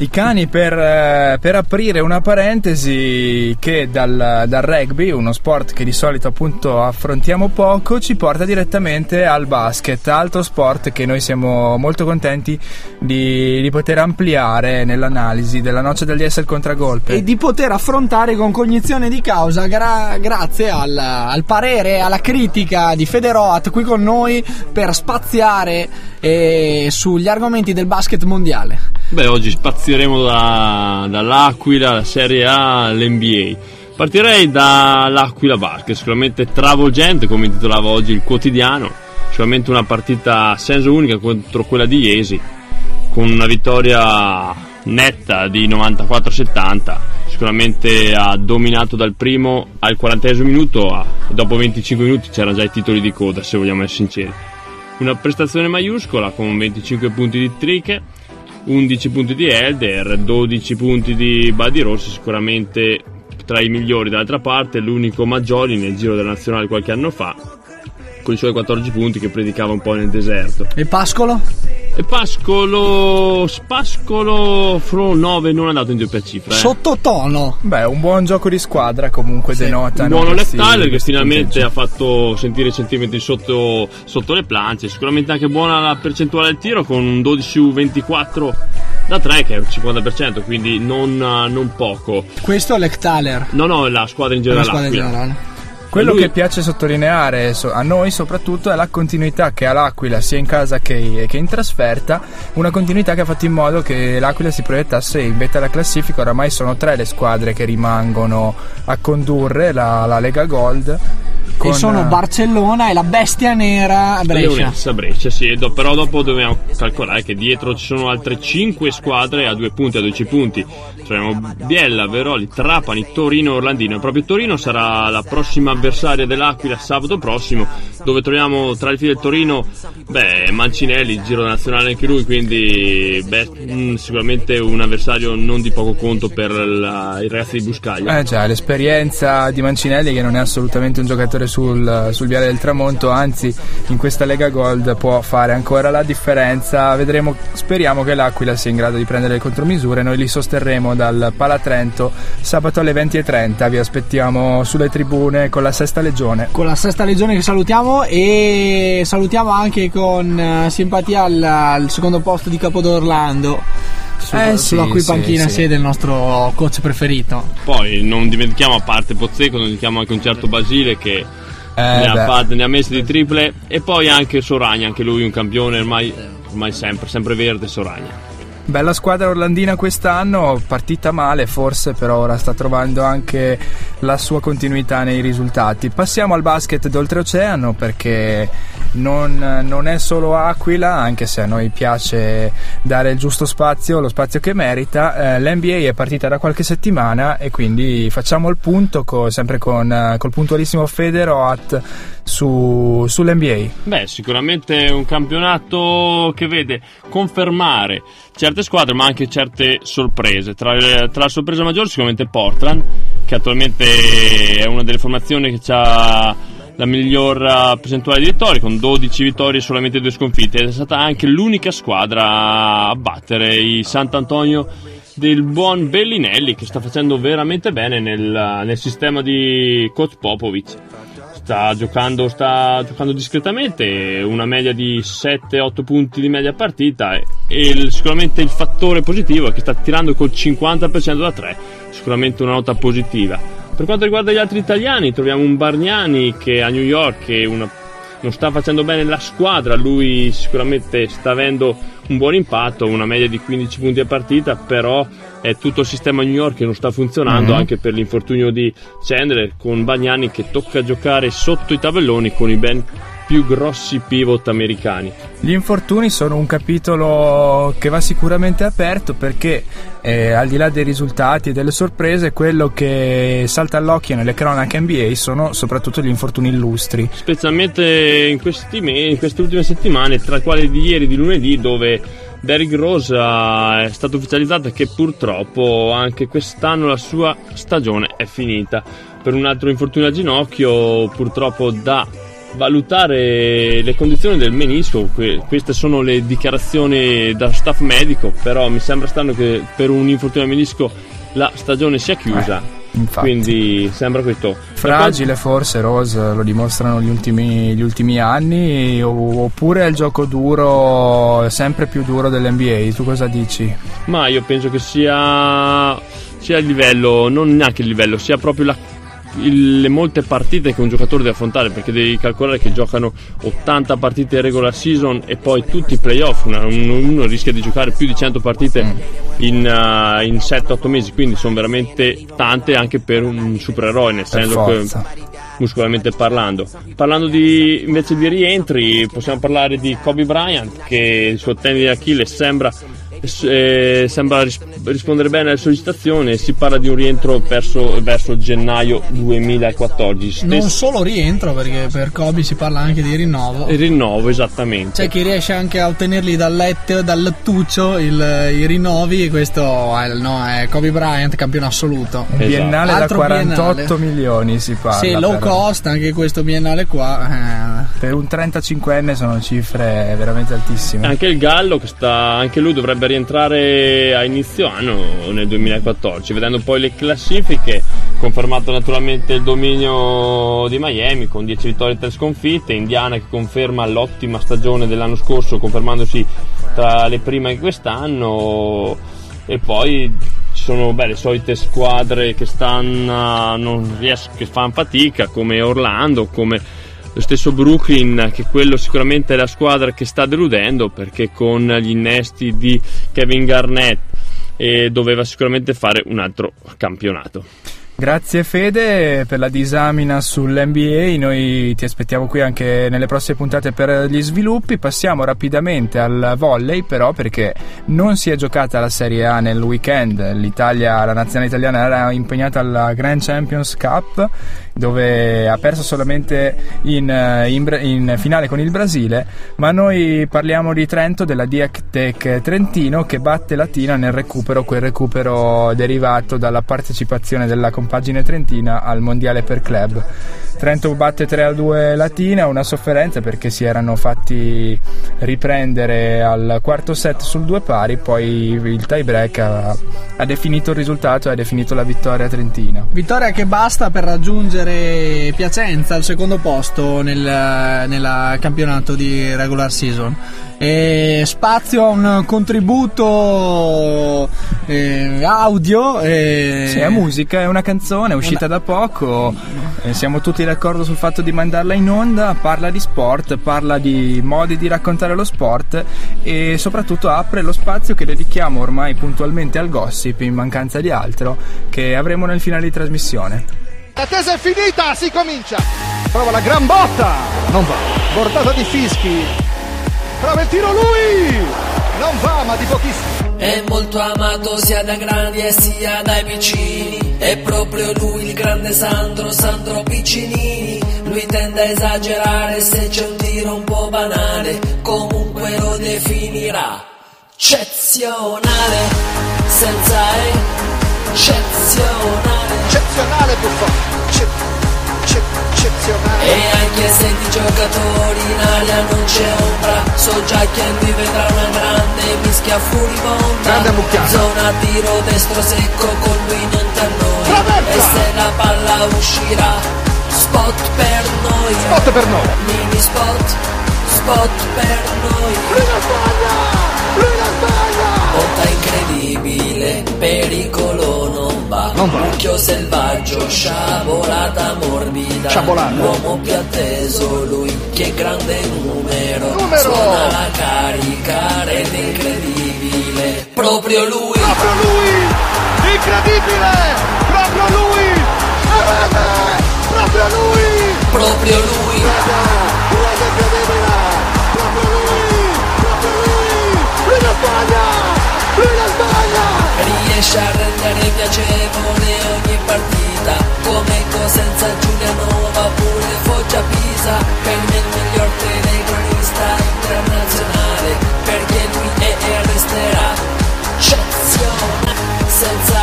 I cani per, eh, per aprire una parentesi che dal, dal, rugby, uno sport che di solito appunto affrontiamo poco, ci porta direttamente al basket, altro sport che noi siamo molto contenti di, di poter ampliare nell'analisi della noce del DS al contragolpe. E di poter affrontare con cognizione di causa gra- grazie al, al parere, alla critica di Federoat qui con noi per spaziare eh, sugli argomenti del basket mondiale. Beh, oggi spazieremo da, dall'Aquila, la Serie A, all'NBA. Partirei dall'Aquila Basket, sicuramente travolgente, come intitolava oggi il quotidiano. Sicuramente una partita a senso unica contro quella di Iesi, con una vittoria netta di 94-70. Sicuramente ha dominato dal primo al 40 minuto, dopo 25 minuti c'erano già i titoli di coda, se vogliamo essere sinceri. Una prestazione maiuscola con 25 punti di Triche 11 punti di Elder, 12 punti di Badi Rossi, sicuramente tra i migliori. D'altra parte, l'unico Maggioli nel giro della nazionale qualche anno fa, con i suoi 14 punti che predicava un po' nel deserto. E Pascolo? E Pascolo. Spascolo Fro 9 non è andato in doppia cifra. Eh. Sottotono. Beh, un buon gioco di squadra comunque sì. denota. Un buono Left Tyler che finalmente ha fatto sentire i sentimenti sotto, sotto, le planche. Sicuramente anche buona la percentuale del tiro con un 12 su 24 da 3 che è un 50%, quindi non, non poco. Questo è l'Ectaler? No, no, la squadra in generale. La squadra in generale. Quello lui... che piace sottolineare a noi soprattutto è la continuità che ha l'Aquila sia in casa che, che, in trasferta, una continuità che ha fatto in modo che l'Aquila si proiettasse in vetta alla classifica, oramai sono tre le squadre che rimangono a condurre la, la Lega Gold con... E sono Barcellona e la bestia nera Brescia. Leonessa Brescia, sì, do, però dopo dobbiamo calcolare che dietro ci sono altre 5 squadre a 2 punti, a 12 punti. Troviamo Biella, Veroli, Trapani, Torino e Orlandino. E proprio Torino sarà la prossima avversaria dell'Aquila sabato prossimo, dove troviamo tra il filo del Torino, beh, Mancinelli, giro nazionale anche lui, quindi beh, mh, mm, sicuramente un avversario non di poco conto per la, i ragazzi di Buscaglia. Eh già, l'esperienza di Mancinelli che non è assolutamente un giocatore sul, sul Viale del Tramonto, anzi in questa Lega Gold può fare ancora la differenza. Vedremo, speriamo che l'Aquila sia in grado di prendere le contromisure. Noi li sosterremo dal Palatrento sabato alle 20.30. Vi aspettiamo sulle tribune con la Sesta Legione. Con la Sesta Legione che salutiamo e salutiamo anche con eh, simpatia al, al secondo posto di Capodorlando su, eh, sulla sì, cui panchina sì, siede il nostro coach preferito. Poi non dimentichiamo a parte Pozzeco, non dimentichiamo anche un certo Basile che eh, ne, ha fatte, ne, ha messe di triple e poi anche Soragna, anche lui un campione ormai, ormai sempre, sempre verde Soragna. Bella squadra orlandina quest'anno, partita male forse, però ora sta trovando anche la sua continuità nei risultati. Passiamo al basket d'oltreoceano perché non, non, è solo Aquila, anche se a noi piace dare il giusto spazio, lo spazio che merita. Eh, L'NBA è partita da qualche settimana e quindi facciamo il punto co, sempre con col puntualissimo Federoat su, sull'NBA. Beh, sicuramente un campionato che vede confermare certe squadre ma anche certe sorprese. Tra, tra la sorpresa maggiore sicuramente Portland, che attualmente è una delle formazioni che ha la miglior eh, percentuale di vittorie con 12 vittorie e solamente 2 sconfitte ed è stata anche l'unica squadra a battere i Sant'Antonio del buon Bellinelli che sta facendo veramente bene nel, nel sistema di coach Popovic sta giocando, sta giocando discretamente, una media di 7-8 punti di media partita e, e sicuramente il fattore positivo è che sta tirando col 50% da 3, sicuramente una nota positiva. Per quanto riguarda gli altri italiani troviamo un Bargnani che a New York una, non sta facendo bene la squadra, lui sicuramente sta avendo un buon impatto, una media di 15 punti a partita, però è tutto il sistema New York che non sta funzionando mm-hmm. anche per l'infortunio di Chandler con Bagnani che tocca giocare sotto i tabelloni con i ben più grossi pivot americani. Gli infortuni sono un capitolo che va sicuramente aperto perché eh, al di là dei risultati e delle sorprese, quello che salta all'occhio nelle cronache NBA sono soprattutto gli infortuni illustri. Specialmente in, questi me- in queste ultime settimane, tra quali di ieri di lunedì, dove Derrick Rose è stato ufficializzato che purtroppo anche quest'anno la sua stagione è finita per un altro infortunio al ginocchio purtroppo da valutare le condizioni del menisco. Que- queste sono le dichiarazioni da staff medico, però mi sembra strano che per un infortunio al menisco la stagione sia chiusa. Eh, infatti. Quindi sembra questo. Fragile forse Rose, lo dimostrano gli ultimi, gli ultimi anni, oppure è il gioco duro, sempre più duro dell'NBA, tu cosa dici? Ma io penso che sia, sia il livello, non neanche il livello, sia proprio la- il- le molte partite che un giocatore deve affrontare perché devi calcolare che giocano 80 partite in regular season e poi tutti i playoff. Una- uno, rischia di giocare più di 100 partite in, uh, in 7-8 mesi quindi sono veramente tante anche per un supereroe nel senso che muscolarmente parlando. Parlando di, invece di rientri, possiamo parlare di Kobe Bryant che il suo tendine di Achille sembra, eh, sembra ris- rispondere bene alle sollecitazioni. Si parla di un rientro verso, verso gennaio 2014. Non Stes- solo rientro, perché per Kobe si parla anche di rinnovo. il rinnovo, esattamente. C'è chi riesce anche a ottenerli dal letto, dal lettuccio il- i rinnovi. e Questo è, il- no, è Kobe Bryant, campione assoluto. Un biennale da Altro 48 biennale. milioni si parla. Sì, low per- cost, anche questo biennale qua. eh. Per un 35enne sono cifre veramente altissime. Anche il Gallo, che sta, anche lui dovrebbe rientrare a inizio anno nel 2014. Vedendo poi le classifiche, confermato naturalmente il dominio di Miami con 10 vittorie e 3 sconfitte. Indiana che conferma l'ottima stagione dell'anno scorso, confermandosi tra le prime di quest'anno. E poi ci sono beh, le solite squadre che stanno, non ries- che fanno fatica, come Orlando, come lo stesso Brooklyn, che quello sicuramente è la squadra che sta deludendo perché con gli innesti di Kevin Garnett eh, doveva sicuramente fare un altro campionato. Grazie Fede per la disamina sull'NBA, noi ti aspettiamo qui anche nelle prossime puntate per gli sviluppi, passiamo rapidamente al volley però perché non si è giocata la Serie A nel weekend, l'Italia, la nazionale italiana era impegnata alla Grand Champions Cup dove ha perso solamente in, eh, in in finale con il Brasile, ma noi parliamo di Trento, della Diac Tech Trentino che batte Latina nel recupero, quel recupero derivato dalla partecipazione della compagine trentina al mondiale per club. Trento batte 3 a 2 Latina, una sofferenza perché si erano fatti riprendere al quarto set sul due pari, poi il tie break ha, ha definito il risultato e ha definito la vittoria trentina. Vittoria che basta per raggiungere Piacenza al secondo posto nel, nel campionato di regular season. E spazio a un contributo eh, audio. E... Sì, è musica, è una canzone, è uscita da poco, eh, siamo tutti d'accordo sul fatto di mandarla in onda, parla di sport, parla di modi di raccontare lo sport e soprattutto apre lo spazio che dedichiamo ormai puntualmente al gossip in mancanza di altro che avremo nel finale di trasmissione. L'attesa è finita, si comincia. Prova la gran botta. Non va. Portata di Fischi. Prova il tiro lui. Non va, ma di pochissimo. È molto amato sia dai grandi e sia dai piccini. È proprio lui il grande Sandro, Sandro Piccinini. Lui tende a esagerare se c'è un tiro un po' banale. Comunque lo definirà eccezionale. Senza eccezionale. Eccezionale Buffon. E anche se di giocatori in aria non c'è ombra So già che lui vedrà una grande mischia furibonda Grande mucchiata. Zona tiro destro secco con lui non da noi Traversa. E se la palla uscirà Spot per noi Spot per noi. Mini spot Spot per noi Lui la sbaglia. Lui la sbaglia. Incredibile, pericolo non va. Non va. Mucchio selvaggio, sciabolata morbida. Sciabolata. L'uomo più atteso, lui che grande numero. Numero. Suona la carica, rete incredibile. Proprio lui. Proprio lui. Incredibile. Proprio lui. E vede. Proprio lui. Proprio lui. Proprio lui. Proprio lui. Lui la sbaglia. Lui la sbaglia. Riesce a rendere piacevole ogni partita. Come Cosenza Giulianova pure Foggia Pisa. Per me il miglior telecronista internazionale. Perché lui è e resterà eccezionale. Senza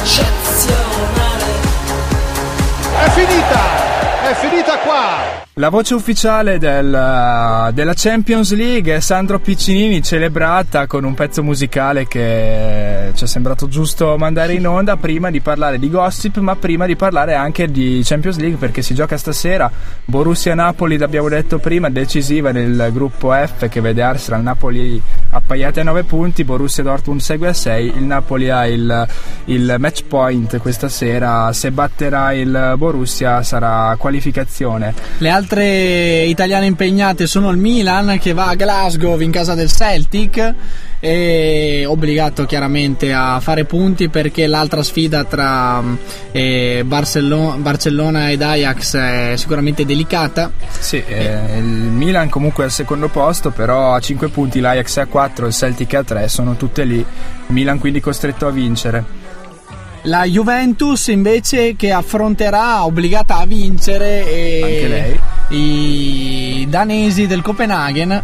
eccezionale. È finita. È finita qua. La voce ufficiale del, della Champions League è Sandro Piccinini, celebrata con un pezzo musicale che ci è sembrato giusto mandare in onda prima di parlare di gossip, ma prima di parlare anche di Champions League perché si gioca stasera. Borussia-Napoli, l'abbiamo detto prima, decisiva nel gruppo F che vede Arsenal, Napoli appaiate a 9 punti, Borussia Dortmund segue a 6, il Napoli ha il, il match point questa sera, se batterà il Borussia sarà qualificazione. Le altre italiane impegnate sono il Milan che va a Glasgow in casa del Celtic e obbligato chiaramente a fare punti perché l'altra sfida tra eh, Barcellona, Barcellona ed Ajax è sicuramente delicata. Sì, eh, il Milan comunque è al secondo posto, però a 5 punti l'Ajax è a 4, il Celtic a 3, sono tutte lì. Milan quindi costretto a vincere. La Juventus invece che affronterà obbligata a vincere eh, i danesi del Copenaghen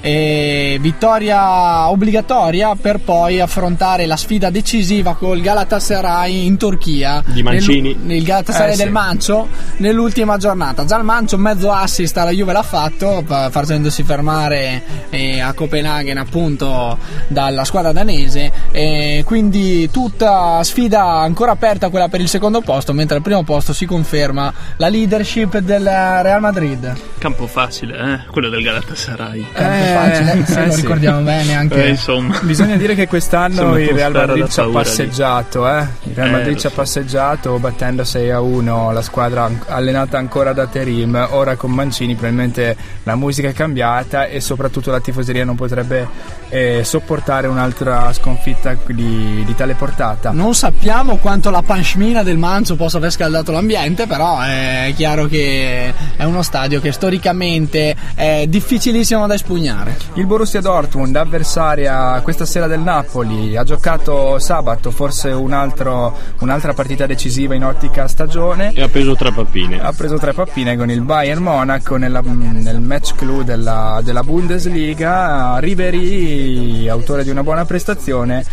e vittoria obbligatoria per poi affrontare la sfida decisiva col Galatasaray in Turchia di Mancini nel, il Galatasaray Eh, del sì. Mancio nell'ultima giornata già il Mancio mezzo assist alla Juve l'ha fatto facendosi fermare eh, a Copenaghen appunto dalla squadra danese e quindi tutta sfida ancora aperta quella per il secondo posto mentre al primo posto si conferma la leadership del Real Madrid Campo facile, eh? Quello del Galatasaray. Campo facile, se lo ricordiamo bene anche Eh, insomma. Bisogna dire che quest'anno Insomma, il Real Madrid ci ha passeggiato, eh? Il Real Eh, Madrid ci ha so. passeggiato battendo 6 a 1 la squadra allenata ancora da Terim. Ora con Mancini probabilmente la musica è cambiata e soprattutto la tifoseria non potrebbe eh, sopportare un'altra sconfitta di, di tale portata. Non sappiamo quanto la panchmina del Manzo possa aver scaldato l'ambiente, però è chiaro che è uno stadio che storicamente è difficilissimo da espugnare. Il Borussia Dortmund, avversaria questa sera del Napoli, ha giocato sabato forse un altro- un'altra partita decisiva in ottica stagione. e ha preso tre pappine. Ha preso tre pappine con il Bayern Monaco nella- nel match clou della, della Bundesliga. Ribery, autore di una buona prestazione,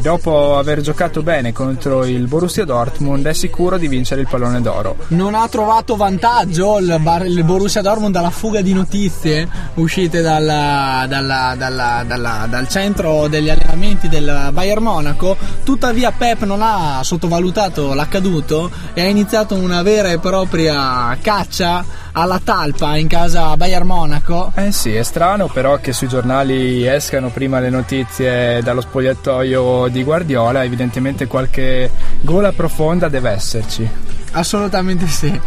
dopo aver giocato bene contro il Borussia Dortmund, è sicuro di vincere il pallone d'oro. Non ha trovato vantaggio il, Bar- il Borussia Dortmund dalla fuga di notizie uscite dalla- dalla- dalla- dal centro degli allenamenti del Bayern Monaco. Tuttavia Pep non ha sottovalutato l'accaduto e ha iniziato una vera e propria caccia alla talpa in casa Bayern Monaco. Eh sì, è strano però che sui giornali escano prima le notizie dallo spogliatoio di Guardiola, evidentemente qualche gola profonda deve esserci. Assolutamente sì.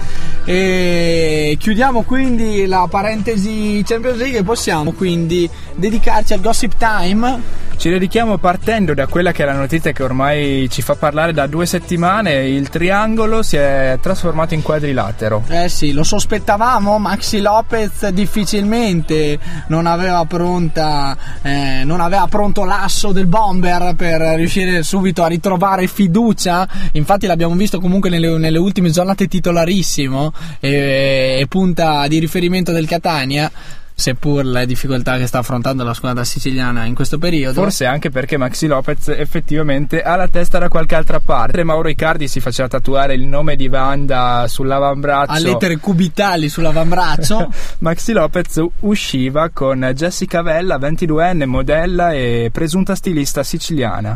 E chiudiamo quindi la parentesi Champions League e possiamo quindi dedicarci al Gossip Time. Ci dedichiamo partendo da quella che è la notizia che ormai ci fa parlare da due settimane, il triangolo si è trasformato in quadrilatero. Eh sì, lo sospettavamo, Maxi Lopez difficilmente non aveva pronta eh, non aveva pronto l'asso del bomber per riuscire subito a ritrovare fiducia. Infatti l'abbiamo visto comunque nelle, nelle ultime giornate titolarissimo e, e punta di riferimento del Catania. Seppur le difficoltà che sta affrontando la squadra siciliana in questo periodo, Forse anche perché Maxi Lopez effettivamente ha la testa da qualche altra parte. Mauro Icardi si faceva tatuare il nome di Wanda sull'avambraccio. a lettere cubitali sull'avambraccio. Maxi Lopez usciva con Jessica Vella, 22enne, modella e presunta stilista siciliana.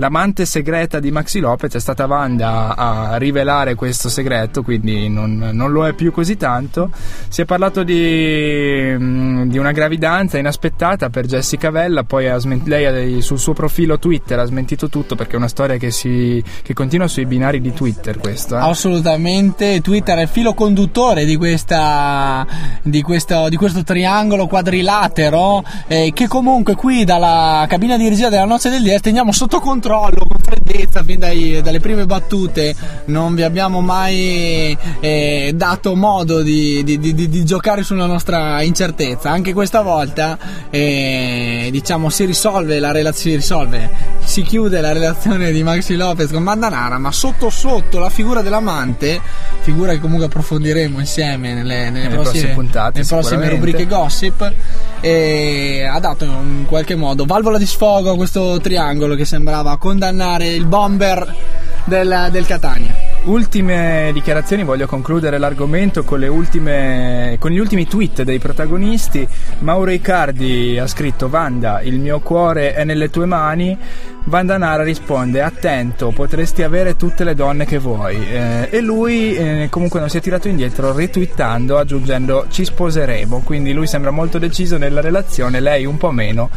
L'amante segreta di Maxi Lopez è stata Wanda a rivelare questo segreto, quindi non, non lo è più così tanto. Si è parlato di, mm, di una gravidanza inaspettata per Jessica Vella, poi sment- lei sul suo profilo Twitter ha smentito tutto perché è una storia che, si, che continua sui binari di Twitter questo. eh. Assolutamente, Twitter è il filo conduttore di, questa, di, questo, di questo triangolo quadrilatero eh, che comunque qui dalla cabina di regia della Noce del DS teniamo sotto controllo con freddezza fin dai- dalle prime battute, non vi abbiamo mai eh, dato modo di, di- di- di- giocare sulla nostra incertezza, anche questa volta eh, diciamo si risolve la relazione, si risolve, si chiude la relazione di Maxi Lopez con Mandanara, ma sotto sotto la figura dell'amante, figura che comunque approfondiremo insieme nelle, nelle Nelle prossime, prossime puntate, nelle prossime rubriche gossip, ha dato in qualche modo valvola di sfogo a questo triangolo che sembrava condannare il bomber del, del Catania. Ultime dichiarazioni, voglio concludere l'argomento con, ultime, con gli ultimi tweet dei protagonisti. Mauro Icardi ha scritto Vanda, il mio cuore è nelle tue mani. Vanda Nara risponde attento, potresti avere tutte le donne che vuoi. Eh, e lui eh, comunque non si è tirato indietro retweetando, aggiungendo ci sposeremo. Quindi lui sembra molto deciso nella relazione, lei un po' meno.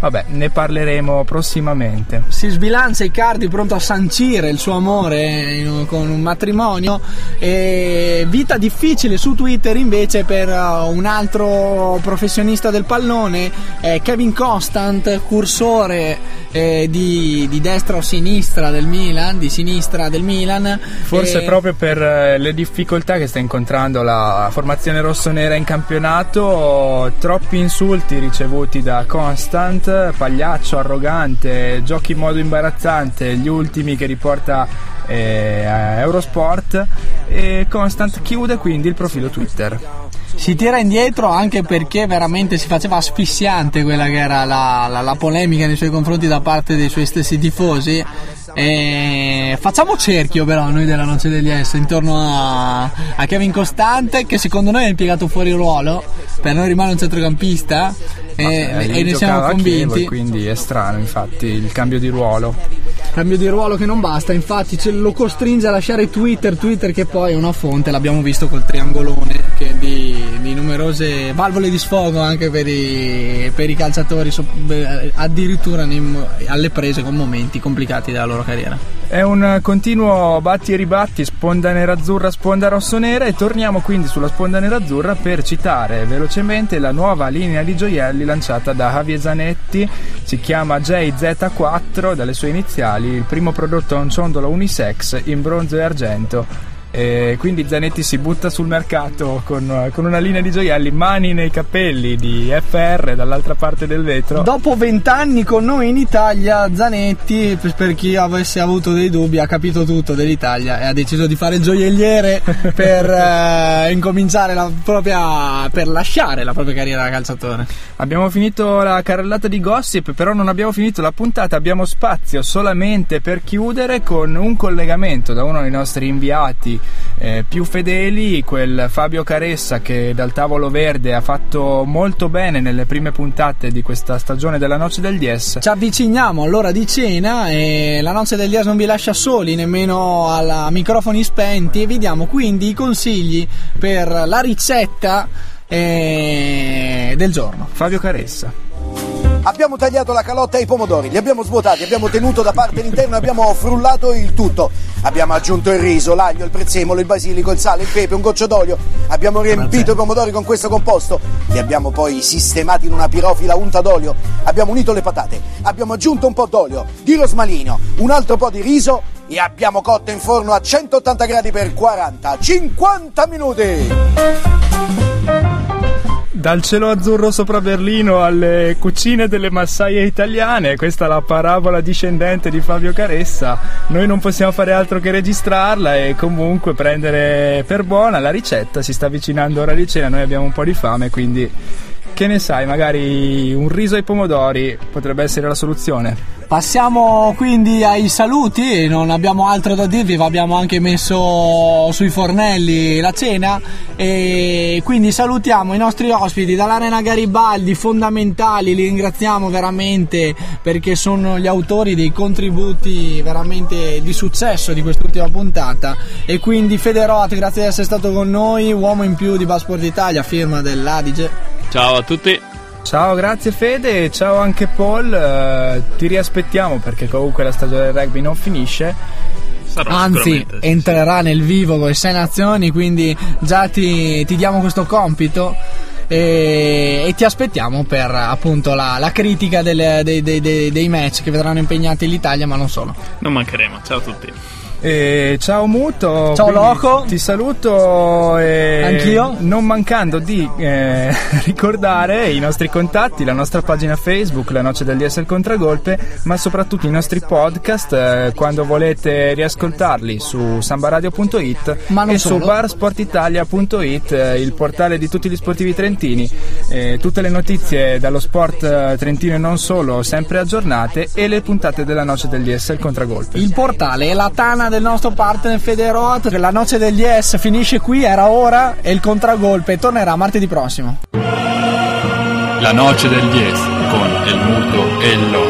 Vabbè, ne parleremo prossimamente. Si sbilancia Icardi pronto a sancire il suo amore con un matrimonio e vita difficile su Twitter invece per uh, un altro professionista del pallone, eh, Kevin Constant, cursore eh, di, di destra o sinistra del Milan, di sinistra del Milan. Forse E- proprio per eh, le difficoltà che sta incontrando la formazione rossonera in campionato, troppi insulti ricevuti da Constant, pagliaccio, arrogante, giochi in modo imbarazzante, gli ultimi che riporta eh, Eurosport e Constant chiude quindi il profilo Twitter. si tira indietro anche perché veramente si faceva asfissiante quella che era la, la- la polemica nei suoi confronti da parte dei suoi stessi tifosi. E facciamo cerchio però noi della Noce degli S intorno a, a Kevin Costante che secondo noi è impiegato fuori ruolo, per noi rimane un centrocampista e, Eh, e ne siamo Chievo convinti. e quindi è strano infatti il cambio di ruolo. Cambio di ruolo che non basta, infatti ce lo costringe a lasciare Twitter, Twitter che poi è una fonte, l'abbiamo visto col triangolone che di, di numerose valvole di sfogo anche per i, per i calciatori, beh, addirittura alle prese con momenti complicati della loro carriera. È un continuo batti e ribatti, sponda nerazzurra, sponda rossonera e torniamo quindi sulla sponda nerazzurra per citare velocemente la nuova linea di gioielli lanciata da Javier Zanetti, si chiama JZ4 dalle sue iniziali, il primo prodotto è un ciondolo unisex in bronzo e argento. E quindi Zanetti si butta sul mercato con, con una linea di gioielli, mani nei capelli di FR dall'altra parte del vetro. Dopo vent'anni con noi in Italia, Zanetti, per- chi avesse avuto dei dubbi, ha capito tutto dell'Italia e ha deciso di fare il gioielliere per eh, incominciare la propria. per lasciare la propria carriera da calciatore. Abbiamo finito la carrellata di gossip, però non abbiamo finito la puntata, abbiamo spazio solamente per chiudere con un collegamento da uno dei nostri inviati eh, più fedeli, quel Fabio Caressa che dal tavolo verde ha fatto molto bene nelle prime puntate di questa stagione della Noce del DS. Ci avviciniamo all'ora di cena e la noce del Dias non vi lascia soli nemmeno a microfoni spenti e vi diamo quindi i consigli per la ricetta eh, del giorno. Fabio Caressa. Abbiamo tagliato la calotta e i pomodori, li abbiamo svuotati, abbiamo tenuto da parte l'interno e abbiamo frullato il tutto. Abbiamo aggiunto il riso, l'aglio, il prezzemolo, il basilico, il sale, il pepe, un goccio d'olio. Abbiamo riempito i pomodori con questo composto. Li abbiamo poi sistemati in una pirofila unta d'olio. Abbiamo unito le patate. Abbiamo aggiunto un po' d'olio, di rosmalino, un altro po' di riso e abbiamo cotto in forno a 180 gradi per 40-50 minuti. Dal cielo azzurro sopra Berlino alle cucine delle massaie italiane, questa è la parabola discendente di Fabio Caressa. Noi non possiamo fare altro che registrarla e comunque prendere per buona la ricetta. Si sta avvicinando ora di cena, noi abbiamo un po' di fame, quindi che ne sai, magari un riso ai pomodori potrebbe essere la soluzione. Passiamo quindi ai saluti, non abbiamo altro da dirvi, vi abbiamo anche messo sui fornelli la cena e quindi salutiamo i nostri ospiti dall'Arena Garibaldi, fondamentali, li ringraziamo veramente perché sono gli autori dei contributi veramente di successo di quest'ultima puntata e quindi Federot, grazie di essere stato con noi, uomo in più di Passport Italia, firma dell'Adige. Ciao a tutti. Ciao, grazie Fede, ciao anche Paul, eh, ti riaspettiamo perché comunque la stagione del rugby non finisce. Sarò Anzi, entrerà nel vivo con le sei nazioni, quindi già ti, ti diamo questo compito. E, e ti aspettiamo per appunto la, la critica delle- dei, dei- dei- dei match che vedranno impegnati l'Italia, ma non solo. Non mancheremo. Ciao a tutti. E ciao Muto, Ciao, Loco. Ti saluto e Anch'io. non mancando di eh, ricordare i nostri contatti, la nostra pagina Facebook, la Noce del DS Contragolpe, ma soprattutto i nostri podcast eh, quando volete riascoltarli su sambaradio.it e solo. su barsportitalia.it, eh, il portale di tutti gli sportivi trentini. Eh, tutte le notizie dallo sport eh, trentino e non solo, sempre aggiornate e le puntate della Noce del DS Contragolpe. Il portale è la tana del nostro partner Federot. La noce degli S finisce qui, era ora e il contragolpe tornerà martedì prossimo. La noce degli S con il muto e loro.